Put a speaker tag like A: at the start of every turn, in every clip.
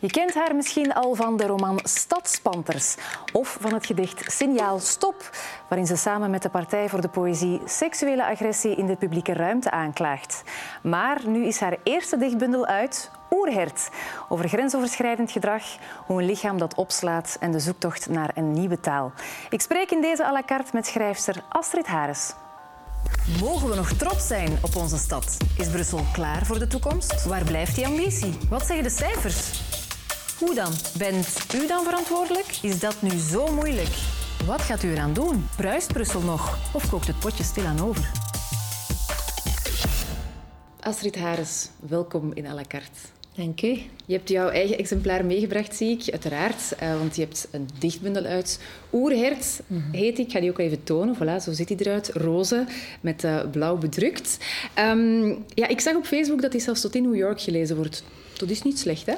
A: Je kent haar misschien al van de roman Stadspanters of van het gedicht Signaal Stop, waarin ze samen met de Partij voor de Poëzie seksuele agressie in de publieke ruimte aanklaagt. Maar nu is haar eerste dichtbundel uit, Oerhert, over grensoverschrijdend gedrag, hoe een lichaam dat opslaat en de zoektocht naar een nieuwe taal. Ik spreek in deze à la carte met schrijfster Astrid Hares. Mogen we nog trots zijn op onze stad? Is Brussel klaar voor de toekomst? Waar blijft die ambitie? Wat zeggen de cijfers? Hoe dan? Bent u dan verantwoordelijk? Is dat nu zo moeilijk? Wat gaat u eraan doen? Bruist Brussel nog? Of kookt het potje stilaan over? Astrid Hares, welkom in à la carte.
B: Dank u.
A: Je hebt jouw eigen exemplaar meegebracht, zie ik, uiteraard. Uh, want je hebt een dichtbundel uit. Oerhert mm heet die. Ik ga die ook even tonen. Voilà, zo ziet hij eruit. Roze, met uh, blauw bedrukt. Um, ja, ik zag op Facebook dat hij zelfs tot in New York gelezen wordt. Dat is niet slecht, hè?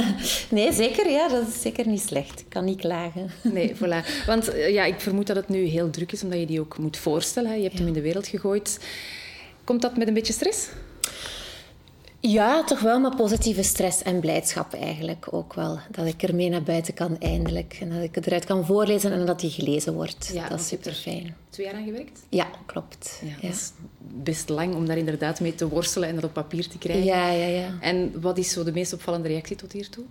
B: nee, zeker. Ja, dat is zeker niet slecht. Ik kan niet klagen.
A: nee, voilà. Want uh, ja, ik vermoed dat het nu heel druk is, omdat je die ook moet voorstellen. Hè. Je hebt ja. hem in de wereld gegooid. Komt dat met een beetje stress?
B: Ja, toch wel, maar positieve stress en blijdschap eigenlijk ook wel. Dat ik ermee naar buiten kan eindelijk. En dat ik het eruit kan voorlezen en dat die gelezen wordt. Ja, dat is super fijn.
A: Twee jaar aan gewerkt?
B: Ja, klopt.
A: Ja, Dat is best lang om daar inderdaad mee te worstelen en dat op papier te krijgen.
B: Ja, ja, ja.
A: En wat is zo de meest opvallende reactie tot hiertoe?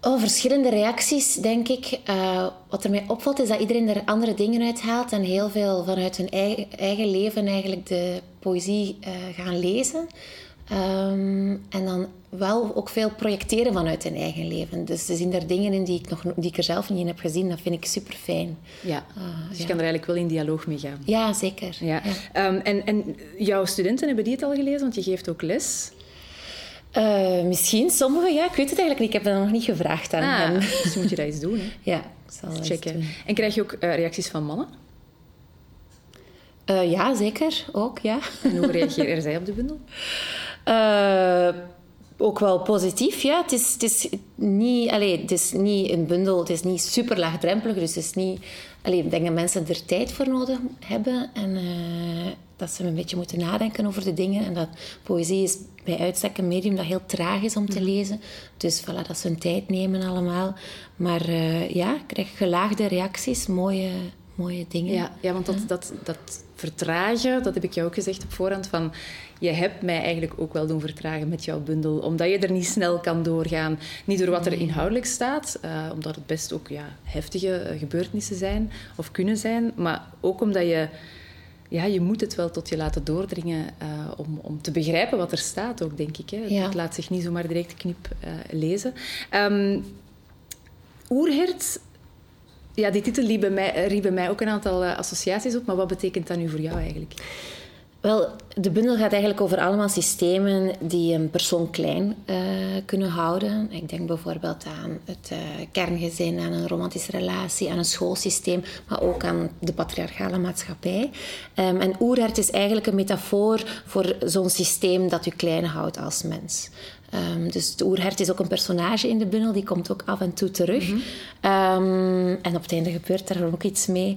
B: Oh, verschillende reacties, denk ik. Uh, wat er mij opvalt, is dat iedereen er andere dingen uithaalt en heel veel vanuit hun eigen, eigen leven eigenlijk de poëzie uh, gaan lezen. Um, en dan wel ook veel projecteren vanuit hun eigen leven. Dus ze zien daar dingen in die ik, nog, die ik er zelf niet in heb gezien. Dat vind ik super fijn.
A: Ja, uh, dus je kan er eigenlijk wel in dialoog mee gaan.
B: Ja, zeker.
A: Ja. ja. Um, en, en jouw studenten, hebben die het al gelezen? Want je geeft ook les.
B: Uh, misschien, sommigen, ja. Ik weet het eigenlijk niet. Ik heb dat nog niet gevraagd aan
A: ah,
B: hen.
A: Dus moet je dat eens doen, hè?
B: Ja, ik zal dat
A: Checken.
B: Doen.
A: En krijg je ook uh, reacties van mannen?
B: Uh, ja, zeker. Ook, ja.
A: En hoe reageren zij op de bundel?
B: Uh, ook wel positief, ja. Het is, het is, niet, allez, het is niet een bundel, het is niet super laagdrempelig. Dus het is niet... Allez, ik denk dat mensen er tijd voor nodig hebben. En uh, dat ze een beetje moeten nadenken over de dingen. En dat poëzie is bij uitstek een medium dat heel traag is om te lezen. Dus voilà, dat ze hun tijd nemen allemaal. Maar uh, ja, ik krijg gelaagde reacties, mooie, mooie dingen.
A: Ja, ja want dat, dat, dat vertragen, dat heb ik jou ook gezegd op voorhand, van je hebt mij eigenlijk ook wel doen vertragen met jouw bundel, omdat je er niet snel kan doorgaan. Niet door wat er inhoudelijk staat, uh, omdat het best ook ja, heftige gebeurtenissen zijn of kunnen zijn, maar ook omdat je ja, je moet het wel tot je laten doordringen uh, om, om te begrijpen wat er staat ook, denk ik. Hè. Ja. Het laat zich niet zomaar direct knip uh, lezen. Um, Oerhert, ja, die titel riep bij, mij, riep bij mij ook een aantal uh, associaties op, maar wat betekent dat nu voor jou eigenlijk?
B: Wel, de bundel gaat eigenlijk over allemaal systemen die een persoon klein uh, kunnen houden. Ik denk bijvoorbeeld aan het uh, kerngezin, aan een romantische relatie, aan een schoolsysteem, maar ook aan de patriarchale maatschappij. Um, en oerhert is eigenlijk een metafoor voor zo'n systeem dat u klein houdt als mens. Um, dus de oerhert is ook een personage in de bundel, die komt ook af en toe terug. Mm -hmm. um, en op het einde gebeurt er ook iets mee.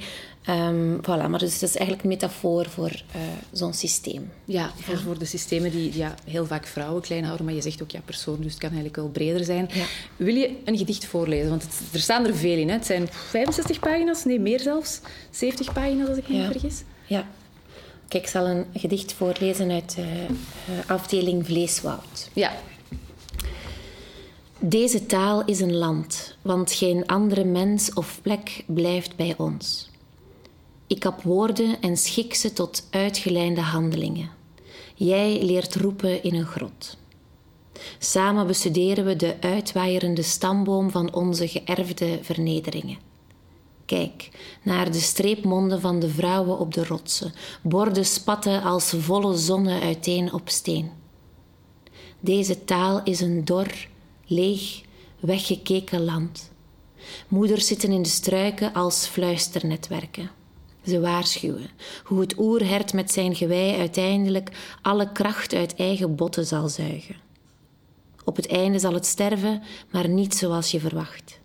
B: Um, voilà, maar dus dat is eigenlijk een metafoor voor uh, zo'n systeem.
A: Ja, voor, ja. voor de systemen die ja, heel vaak vrouwen klein houden, maar je zegt ook ja, persoon, dus het kan eigenlijk wel breder zijn. Ja. Wil je een gedicht voorlezen? Want het, er staan er veel in. Hè. Het zijn 65 pagina's, nee, meer zelfs. 70 pagina's, als ik me niet vergis.
B: Ja. Kijk, ik zal een gedicht voorlezen uit de uh, afdeling Vleeswoud.
A: Ja.
B: Deze taal is een land, want geen andere mens of plek blijft bij ons. Ik kap woorden en schik ze tot uitgelijnde handelingen. Jij leert roepen in een grot. Samen bestuderen we de uitwaaierende stamboom van onze geërfde vernederingen. Kijk naar de streepmonden van de vrouwen op de rotsen, borden spatten als volle zonnen uiteen op steen. Deze taal is een dor, leeg, weggekeken land. Moeders zitten in de struiken als fluisternetwerken. Ze waarschuwen hoe het oerhert met zijn gewei uiteindelijk alle kracht uit eigen botten zal zuigen. Op het einde zal het sterven, maar niet zoals je verwacht.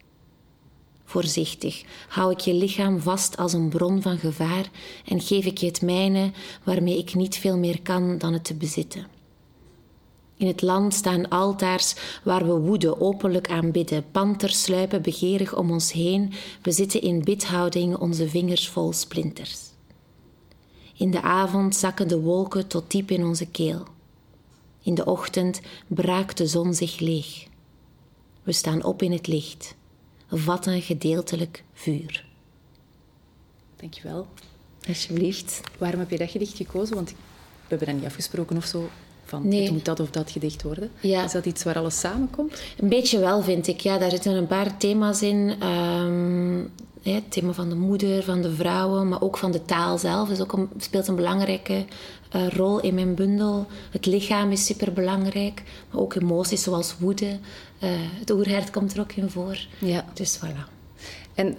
B: Voorzichtig hou ik je lichaam vast als een bron van gevaar en geef ik je het mijne waarmee ik niet veel meer kan dan het te bezitten. In het land staan altaars waar we woede openlijk aanbidden. Panters sluipen begeerig om ons heen. We zitten in bidhouding, onze vingers vol splinters. In de avond zakken de wolken tot diep in onze keel. In de ochtend braakt de zon zich leeg. We staan op in het licht, vatten gedeeltelijk vuur.
A: Dankjewel.
B: Alsjeblieft.
A: Waarom heb je dat gedicht gekozen? Want we hebben dat niet afgesproken of zo. Van,
B: Nee.
A: Het moet dat of dat gedicht worden.
B: Ja.
A: Is dat iets waar alles samenkomt?
B: Een beetje wel, vind ik. Ja, daar zitten een paar thema's in. Ehm, het thema van de moeder, van de vrouwen, maar ook van de taal zelf. Is ook een, speelt een belangrijke eh, rol in mijn bundel. Het lichaam is superbelangrijk, maar ook emoties zoals woede. Eh, het oerhert komt er ook in voor.
A: Ja.
B: Dus voilà.
A: En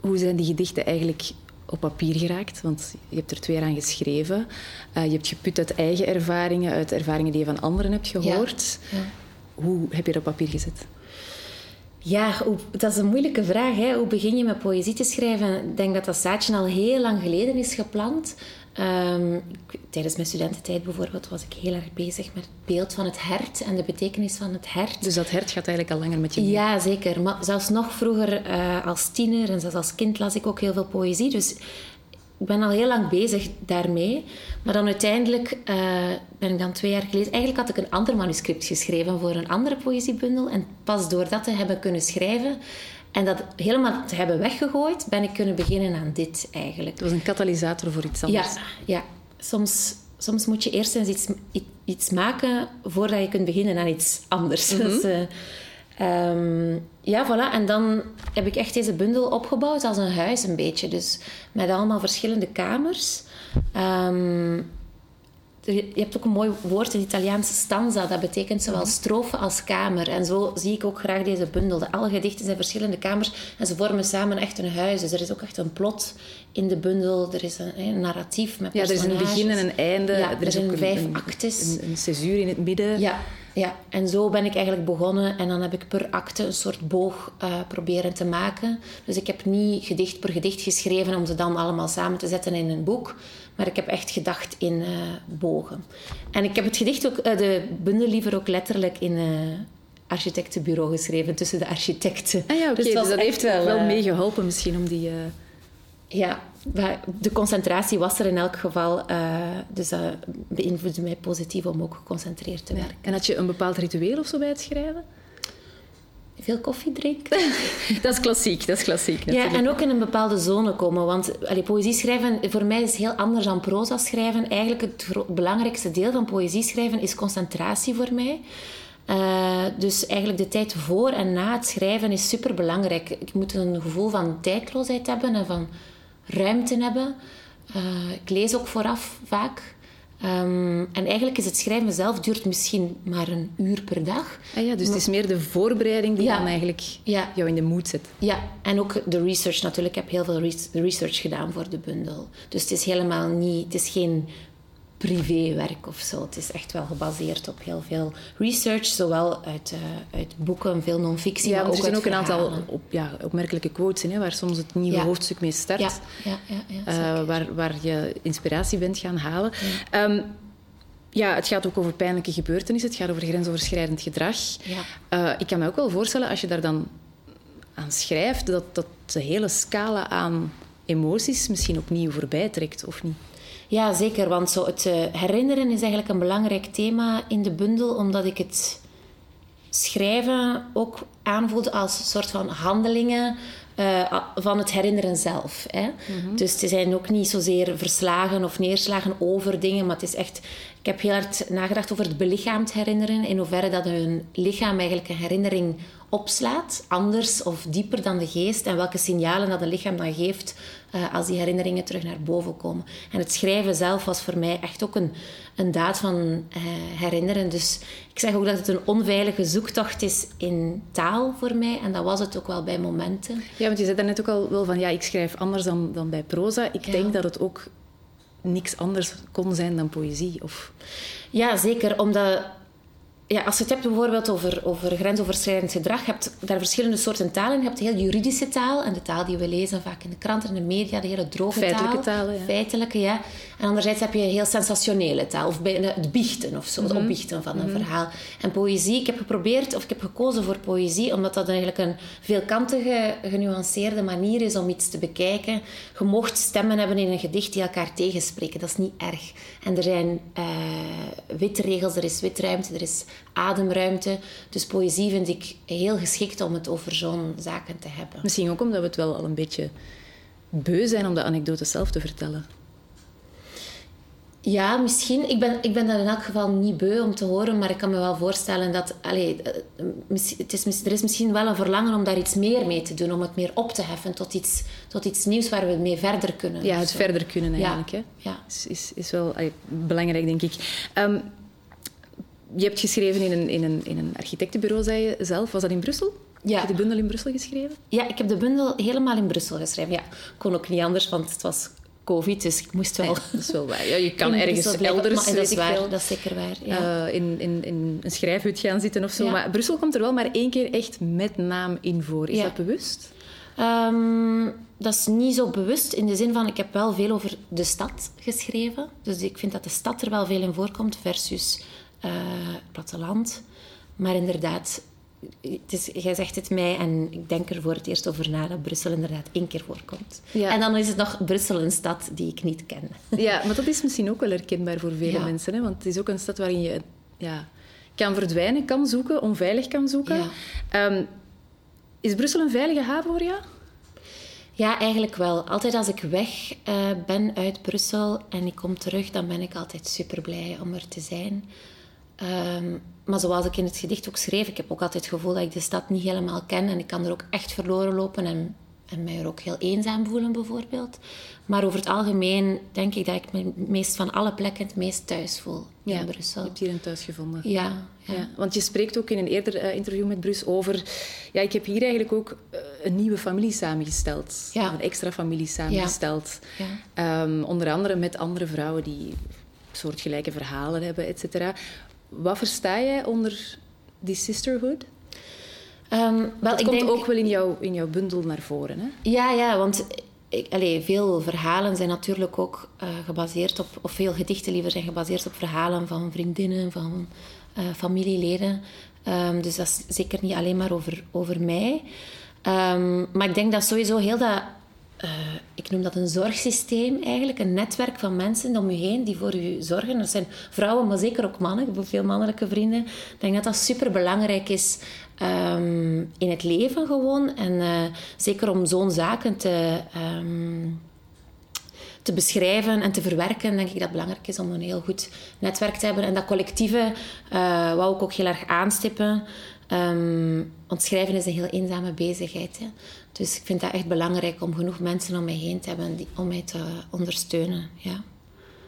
A: hoe zijn die gedichten eigenlijk op papier geraakt? Want je hebt er twee aan geschreven. Eh, je hebt geput uit eigen ervaringen, uit ervaringen die je van anderen hebt gehoord.
B: Ja.
A: Hoe heb je dat op papier gezet?
B: Ja, hoe- dat is een moeilijke vraag. Hè? Hoe begin je met poëzie te schrijven? Ik denk dat dat zaadje al heel lang geleden is geplant. Ehm, tijdens mijn studententijd bijvoorbeeld was ik heel erg bezig met het beeld van het hert en de betekenis van het hert.
A: Dus dat hert gaat eigenlijk al langer met je mee.
B: Ja, zeker. Maar zelfs nog vroeger eh, als tiener en zelfs als kind las ik ook heel veel poëzie. Dus ik ben al heel lang bezig daarmee. Maar dan uiteindelijk eh, ben ik dan twee jaar geleden... Eigenlijk had ik een ander manuscript geschreven voor een andere poëziebundel. En pas door dat te hebben kunnen schrijven en dat helemaal te hebben weggegooid, ben ik kunnen beginnen aan dit eigenlijk.
A: Het was een katalysator voor iets
B: Ja,
A: anders.
B: ja. Soms, soms moet je eerst eens iets, iets maken voordat je kunt beginnen aan iets anders. Dus, ja, voilà. En dan heb ik echt deze bundel opgebouwd als een huis een beetje. Dus met allemaal verschillende kamers. Ehm, er- je hebt ook een mooi woord in het Italiaanse stanza. Dat betekent zowel strofe als kamer. En zo zie ik ook graag deze bundel. De alle gedichten zijn verschillende kamers en ze vormen samen echt een huis. Dus er is ook echt een plot in de bundel. Er is een, een narratief met
A: Ja, er is een begin en een einde.
B: Ja,
A: er
B: er zijn vijf
A: een,
B: actes.
A: Een, een césuur in het midden.
B: Ja, ja, en zo ben ik eigenlijk begonnen. En dan heb ik per acte een soort boog eh, proberen te maken. Dus ik heb niet gedicht per gedicht geschreven om ze dan allemaal samen te zetten in een boek. Maar ik heb echt gedacht in eh, bogen. En ik heb het gedicht ook, eh, de bundel liever ook letterlijk in een architectenbureau geschreven, tussen de architecten.
A: Ah ja, Dus,
B: was
A: dat heeft wel,
B: eh,
A: meegeholpen misschien om die...
B: ja, de concentratie was er in elk geval. dus dat beïnvloedde mij positief om ook geconcentreerd te werken.
A: En had je een bepaald ritueel of zo bij het schrijven?
B: Veel koffie drinken.
A: Dat is klassiek, dat is klassiek.
B: Ja, en ook in een bepaalde zone komen. Want allee, poëzie schrijven voor mij is heel anders dan proza schrijven. Eigenlijk het belangrijkste deel van poëzie schrijven is concentratie voor mij. Eh, dus eigenlijk de tijd voor en na het schrijven is super belangrijk. Ik moet een gevoel van tijdloosheid hebben en van ruimte hebben. Eh, ik lees ook vooraf vaak. Ehm, en eigenlijk is het schrijven zelf duurt misschien maar een uur per dag.
A: Ah ja, dus het is meer de voorbereiding die
B: Ja.
A: dan eigenlijk
B: Ja.
A: jou in de mood zet.
B: Ja, en ook de research natuurlijk. Ik heb heel veel res- research gedaan voor de bundel. Dus het is helemaal niet... Het is geen privéwerk of zo. Het is echt wel gebaseerd op heel veel research. Zowel uit, eh, uit boeken, veel non-fictie,
A: Ja,
B: maar
A: er
B: ook
A: zijn ook een aantal op, ja, opmerkelijke quotes in, hè, waar soms het nieuwe
B: Ja.
A: hoofdstuk mee start.
B: Ja, ja, ja, ja,
A: eh, waar, waar je inspiratie bent gaan halen. Ja. ja, het gaat ook over pijnlijke gebeurtenissen. Het gaat over grensoverschrijdend gedrag.
B: Ja.
A: Eh, ik kan me ook wel voorstellen, als je daar dan aan schrijft, dat, dat de hele scala aan emoties misschien opnieuw voorbij trekt, of niet?
B: Ja, zeker. Want zo het eh, herinneren is eigenlijk een belangrijk thema in de bundel, omdat ik het schrijven ook aanvoelde als een soort van handelingen eh, van het herinneren zelf. Hè? Dus ze zijn ook niet zozeer verslagen of neerslagen over dingen, maar het is echt... Ik heb heel hard nagedacht over het belichaamd herinneren, in hoeverre dat een lichaam eigenlijk een herinnering opslaat, anders of dieper dan de geest, en welke signalen dat een lichaam dan geeft eh, als die herinneringen terug naar boven komen. En het schrijven zelf was voor mij echt ook een, een daad van eh, herinneren. Dus ik zeg ook dat het een onveilige zoektocht is in taal voor mij, en dat was het ook wel bij momenten.
A: Ja, want je zei daarnet ook al wel van, ja, ik schrijf anders dan, dan bij proza. Ik
B: Ja.
A: denk dat het ook niks anders kon zijn dan poëzie. Of...
B: Ja, zeker. Omdat ja, als je het hebt bijvoorbeeld over, over grensoverschrijdend gedrag, je hebt daar verschillende soorten talen. Je hebt de heel juridische taal en de taal die we lezen vaak in de kranten en de media, de hele droge
A: Feitelijke
B: taal.
A: talen, ja.
B: Feitelijke, ja. En anderzijds heb je heel sensationele taal, of bijna het biechten of zo, het mhm. opbiechten van een mhm. verhaal. En poëzie, ik heb geprobeerd, of ik heb gekozen voor poëzie, omdat dat eigenlijk een veelkantige, genuanceerde manier is om iets te bekijken. Je mocht stemmen hebben in een gedicht die elkaar tegenspreken, dat is niet erg. En er zijn uh, witte regels, er is witruimte, er is ademruimte. Dus poëzie vind ik heel geschikt om het over zo'n zaken te hebben.
A: Misschien ook omdat we het wel al een beetje beu zijn om de anekdote zelf te vertellen.
B: Ja, misschien. Ik ben, ik ben dat in elk geval niet beu om te horen, maar ik kan me wel voorstellen dat... Allee, eh, het is, er is misschien wel een verlangen om daar iets meer mee te doen, om het meer op te heffen tot iets, tot iets nieuws waar we mee verder kunnen.
A: Ja, het verder kunnen eigenlijk. Ja. Hè? Ja. Is, is, is wel belangrijk, denk ik. Ehm, je hebt geschreven in een, in, een, in een architectenbureau, zei je zelf. Was dat in Brussel? Ja. Heb je de bundel in Brussel geschreven?
B: Ja, ik heb de bundel helemaal in Brussel geschreven. Ja, kon ook niet anders, want het was COVID, dus ik moest wel...
A: dat is wel waar. Ja, je kan ergens elders,
B: dat is waar, dat is zeker waar. Ja.
A: Uh, in, in, in een schrijfhut gaan zitten of zo. Maar Brussel komt er wel maar één keer echt met naam in voor. Is dat bewust?
B: Um, dat is niet zo bewust in de zin van ik heb wel veel over de stad geschreven. Dus ik vind dat de stad er wel veel in voorkomt versus uh, platteland. Maar inderdaad, het jij zegt het mij en ik denk er voor het eerst over na dat Brussel inderdaad één keer voorkomt. Ja. En dan is het nog Brussel een stad die ik niet ken.
A: Ja, maar dat is misschien ook wel herkenbaar voor vele mensen. Hè? Want het is ook een stad waarin je ja, kan verdwijnen, kan zoeken, onveilig kan zoeken. Um, is Brussel een veilige haven voor jou?
B: Ja, eigenlijk wel. Altijd als ik weg uh, ben uit Brussel en ik kom terug, dan ben ik altijd super blij om er te zijn. Um, maar zoals ik in het gedicht ook schreef, ik heb ook altijd het gevoel dat ik de stad niet helemaal ken en ik kan er ook echt verloren lopen en, en mij er ook heel eenzaam voelen bijvoorbeeld. Maar over het algemeen denk ik dat ik me meest van alle plekken het meest thuis voel in Brussel.
A: Je hebt hier een thuis gevonden.
B: Ja, ja.
A: Want je spreekt ook in een eerder eh, interview met Bruce over... Ja, ik heb hier eigenlijk ook eh, een nieuwe familie samengesteld. Ja. Een extra familie samengesteld. Ja. Um, onder andere met andere vrouwen die soortgelijke verhalen hebben, et cetera. Wat versta jij onder die sisterhood? Um, wel, dat ik komt denk... ook wel in, jouw in jouw bundel naar voren, hè?
B: Ja, ja, want ik, veel verhalen zijn natuurlijk ook uh, gebaseerd op... Of veel gedichten liever zijn gebaseerd op verhalen van vriendinnen, van uh, familieleden. Um, dus dat is zeker niet alleen maar over, over mij. Um, maar ik denk dat sowieso heel dat uh, ik noem dat een zorgsysteem eigenlijk, een netwerk van mensen om u heen die voor u zorgen. Dat zijn vrouwen, maar zeker ook mannen. Ik heb veel mannelijke vrienden. Ik denk dat dat super belangrijk is um, in het leven gewoon. En uh, zeker om zo'n zaken te, um, te beschrijven en te verwerken, denk ik dat het belangrijk is om een heel goed netwerk te hebben. En dat collectieve uh, wou ik ook heel erg aanstippen. Um, want schrijven is een heel eenzame bezigheid. Hè. Dus ik vind dat echt belangrijk om genoeg mensen om mij heen te hebben die, om mij te ondersteunen. Ja.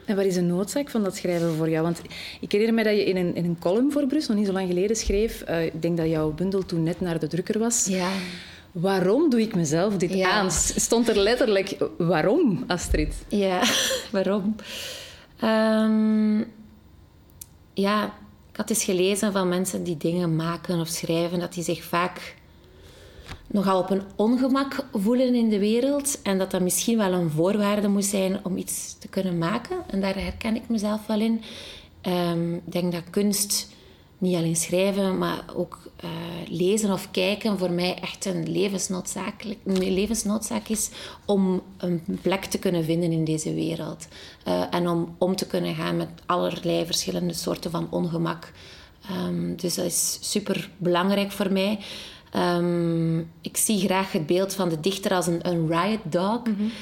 A: En wat is de noodzaak van dat schrijven voor jou? Want ik herinner me dat je in een, in een column voor Brussel, niet zo lang geleden, schreef. Uh, ik denk dat jouw bundel toen net naar de drukker was.
B: Ja.
A: Waarom doe ik mezelf dit aan? Stond er letterlijk waarom, Astrid?
B: Ja, waarom? Um, ja, ik had eens gelezen van mensen die dingen maken of schrijven, dat die zich vaak nogal op een ongemak voelen in de wereld. En dat dat misschien wel een voorwaarde moet zijn om iets te kunnen maken. En daar herken ik mezelf wel in. Um, ik denk dat kunst, niet alleen schrijven, maar ook uh, lezen of kijken, voor mij echt een levensnoodzakelijk, levensnoodzaak is om een plek te kunnen vinden in deze wereld. Uh, en om om te kunnen gaan met allerlei verschillende soorten van ongemak. Um, dus dat is super belangrijk voor mij. Um, ik zie graag het beeld van de dichter als een, een riot dog. -hmm.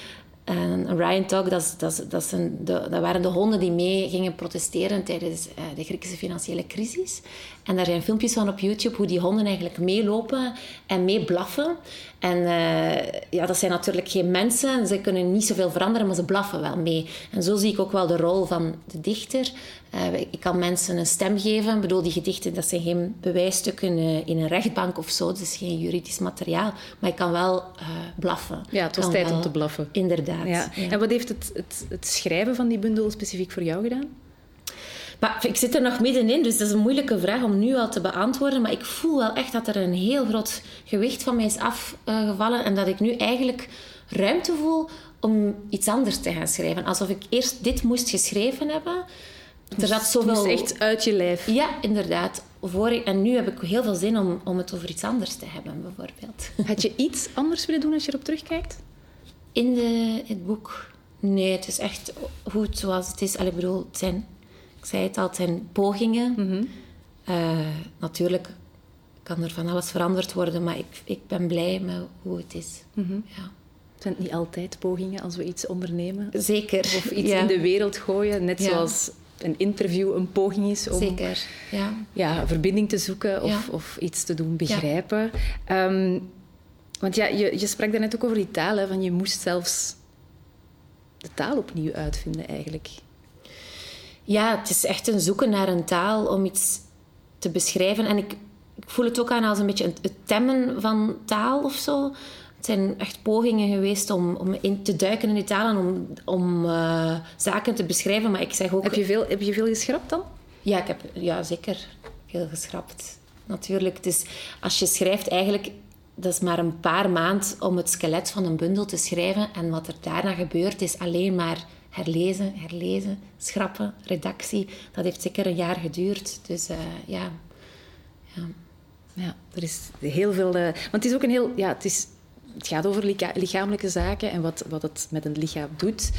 B: En Ryan Dog, dat, dat, dat, zijn de, dat, waren de honden die mee gingen protesteren tijdens uh, de Griekse financiële crisis. En daar zijn filmpjes van op YouTube hoe die honden eigenlijk meelopen en meeblaffen. En uh, ja, dat zijn natuurlijk geen mensen. Ze kunnen niet zoveel veranderen, maar ze blaffen wel mee. En zo zie ik ook wel de rol van de dichter. Uh, ik kan mensen een stem geven. Ik bedoel, die gedichten, dat zijn geen bewijsstukken uh, in een rechtbank of zo. Dat is geen juridisch materiaal. Maar ik kan wel blaffen.
A: Ja, het was tijd
B: wel,
A: om te blaffen.
B: Inderdaad.
A: Ja. Ja. En wat heeft het, het, het schrijven van die bundel specifiek voor jou gedaan?
B: Maar ik zit er nog middenin, dus dat is een moeilijke vraag om nu al te beantwoorden. Maar ik voel wel echt dat er een heel groot gewicht van mij is afgevallen. En dat ik nu eigenlijk ruimte voel om iets anders te gaan schrijven. Alsof ik eerst dit moest geschreven hebben.
A: Er zat zoveel... Het echt uit je lijf.
B: Ja, inderdaad. Voor En nu heb ik heel veel zin om, om het over iets anders te hebben, bijvoorbeeld.
A: Had je iets anders willen doen als je erop terugkijkt?
B: In de, het boek? Nee, het is echt goed zoals het is. Allee, ik bedoel, het zijn, ik zei het al, het zijn pogingen.
A: Mhm.
B: Eh, natuurlijk kan er van alles veranderd worden, maar ik, ik ben blij met hoe het is. Ja.
A: Zijn het niet altijd pogingen als we iets ondernemen?
B: Zeker.
A: Of iets in de wereld gooien, net zoals een interview een poging is om
B: Zeker, ja.
A: Ja, verbinding te zoeken of, of iets te doen begrijpen. Ehm, want ja, je, je sprak daarnet ook over die taal, hè, van je moest zelfs de taal opnieuw uitvinden eigenlijk.
B: Ja, het is echt een zoeken naar een taal om iets te beschrijven. En ik, ik voel het ook aan als een beetje het temmen van taal of zo. Het zijn echt pogingen geweest om, om in te duiken in die talen, om, om uh, zaken te beschrijven. Maar ik zeg ook...
A: Heb je veel, heb je veel geschrapt dan?
B: Ja, ik heb ja, zeker veel geschrapt. Natuurlijk. Dus als je schrijft, eigenlijk... Dat is maar een paar maanden om het skelet van een bundel te schrijven. En wat er daarna gebeurt, is alleen maar herlezen, herlezen, schrappen, redactie. Dat heeft zeker een jaar geduurd. Dus uh, ja...
A: ja. Ja, er is heel veel... Uh, want het is ook een heel... Ja, het is het gaat over lichamelijke zaken en wat, wat het met een lichaam doet.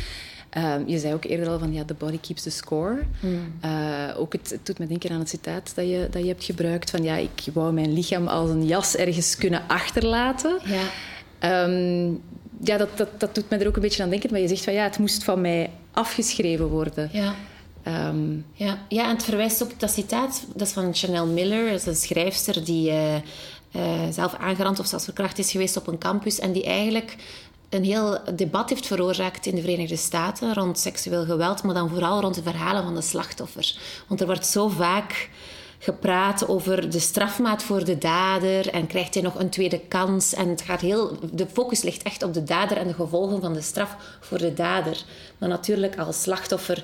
A: Ehm, je zei ook eerder al van ja, the body keeps the score.
B: Hmm.
A: Uh, ook het, het, doet me denken aan het citaat dat je, dat je hebt gebruikt van ja, ik wou mijn lichaam als een jas ergens kunnen achterlaten.
B: Ja,
A: um, ja dat, dat, dat doet me er ook een beetje aan denken. Maar je zegt van ja, het moest van mij afgeschreven worden.
B: Ja.
A: Um,
B: ja, ja, en het verwijst ook, dat citaat, dat is van Chanel Miller, dat is een schrijfster die uh, uh, zelf aangerand of zelfs verkracht is geweest op een campus en die eigenlijk een heel debat heeft veroorzaakt in de Verenigde Staten rond seksueel geweld, maar dan vooral rond de verhalen van de slachtoffers. Want er wordt zo vaak gepraat over de strafmaat voor de dader en krijgt hij nog een tweede kans. En het gaat heel, de focus ligt echt op de dader en de gevolgen van de straf voor de dader. Maar natuurlijk als slachtoffer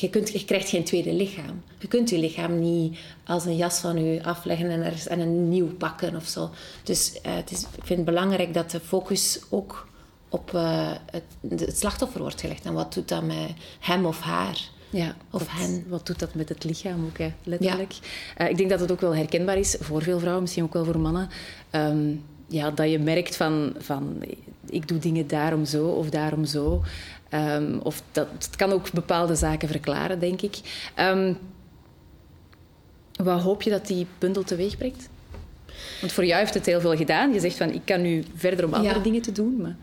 B: je, kunt, je krijgt geen tweede lichaam. Je kunt je lichaam niet als een jas van je afleggen en, er, en een nieuw pakken of zo. Dus uh, het is, ik vind het belangrijk dat de focus ook op uh, het, het, slachtoffer wordt gelegd. En wat doet dat met hem of haar?
A: Ja, of wat, hen. Wat doet dat met het lichaam ook, hè, letterlijk? Ja. Uh, ik denk dat het ook wel herkenbaar is voor veel vrouwen, misschien ook wel voor mannen. Um, ja, dat je merkt van, van ik doe dingen daarom zo of daarom zo. Um, of dat, het kan ook bepaalde zaken verklaren, denk ik. Um, wat hoop je dat die bundel teweeg brengt? Want voor jou heeft het heel veel gedaan. Je zegt van, ik kan nu verder om andere ja. dingen te doen. Maar...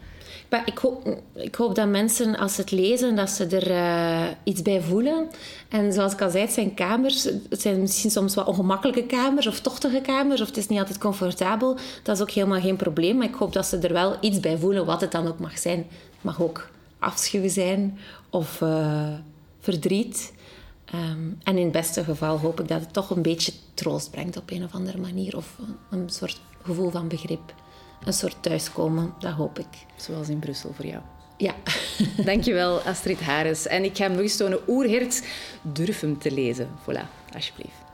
B: Ik hoop, ik hoop dat mensen, als ze het lezen, dat ze er uh, iets bij voelen. En zoals ik al zei, het zijn kamers. Zijn misschien soms wat ongemakkelijke kamers of tochtige kamers. Of het is niet altijd comfortabel. Dat is ook helemaal geen probleem. Maar ik hoop dat ze er wel iets bij voelen, wat het dan ook mag zijn. Het mag ook afschuw zijn of uh, verdriet. Um, en in het beste geval hoop ik dat het toch een beetje troost brengt op een of andere manier. Of een soort gevoel van begrip. Een soort thuiskomen, dat hoop ik.
A: Zoals in Brussel voor jou.
B: Ja.
A: Dankjewel, Astrid Hares. En ik ga hem nog eens tonen. Oerhert, durf hem te lezen. Voilà, alsjeblieft.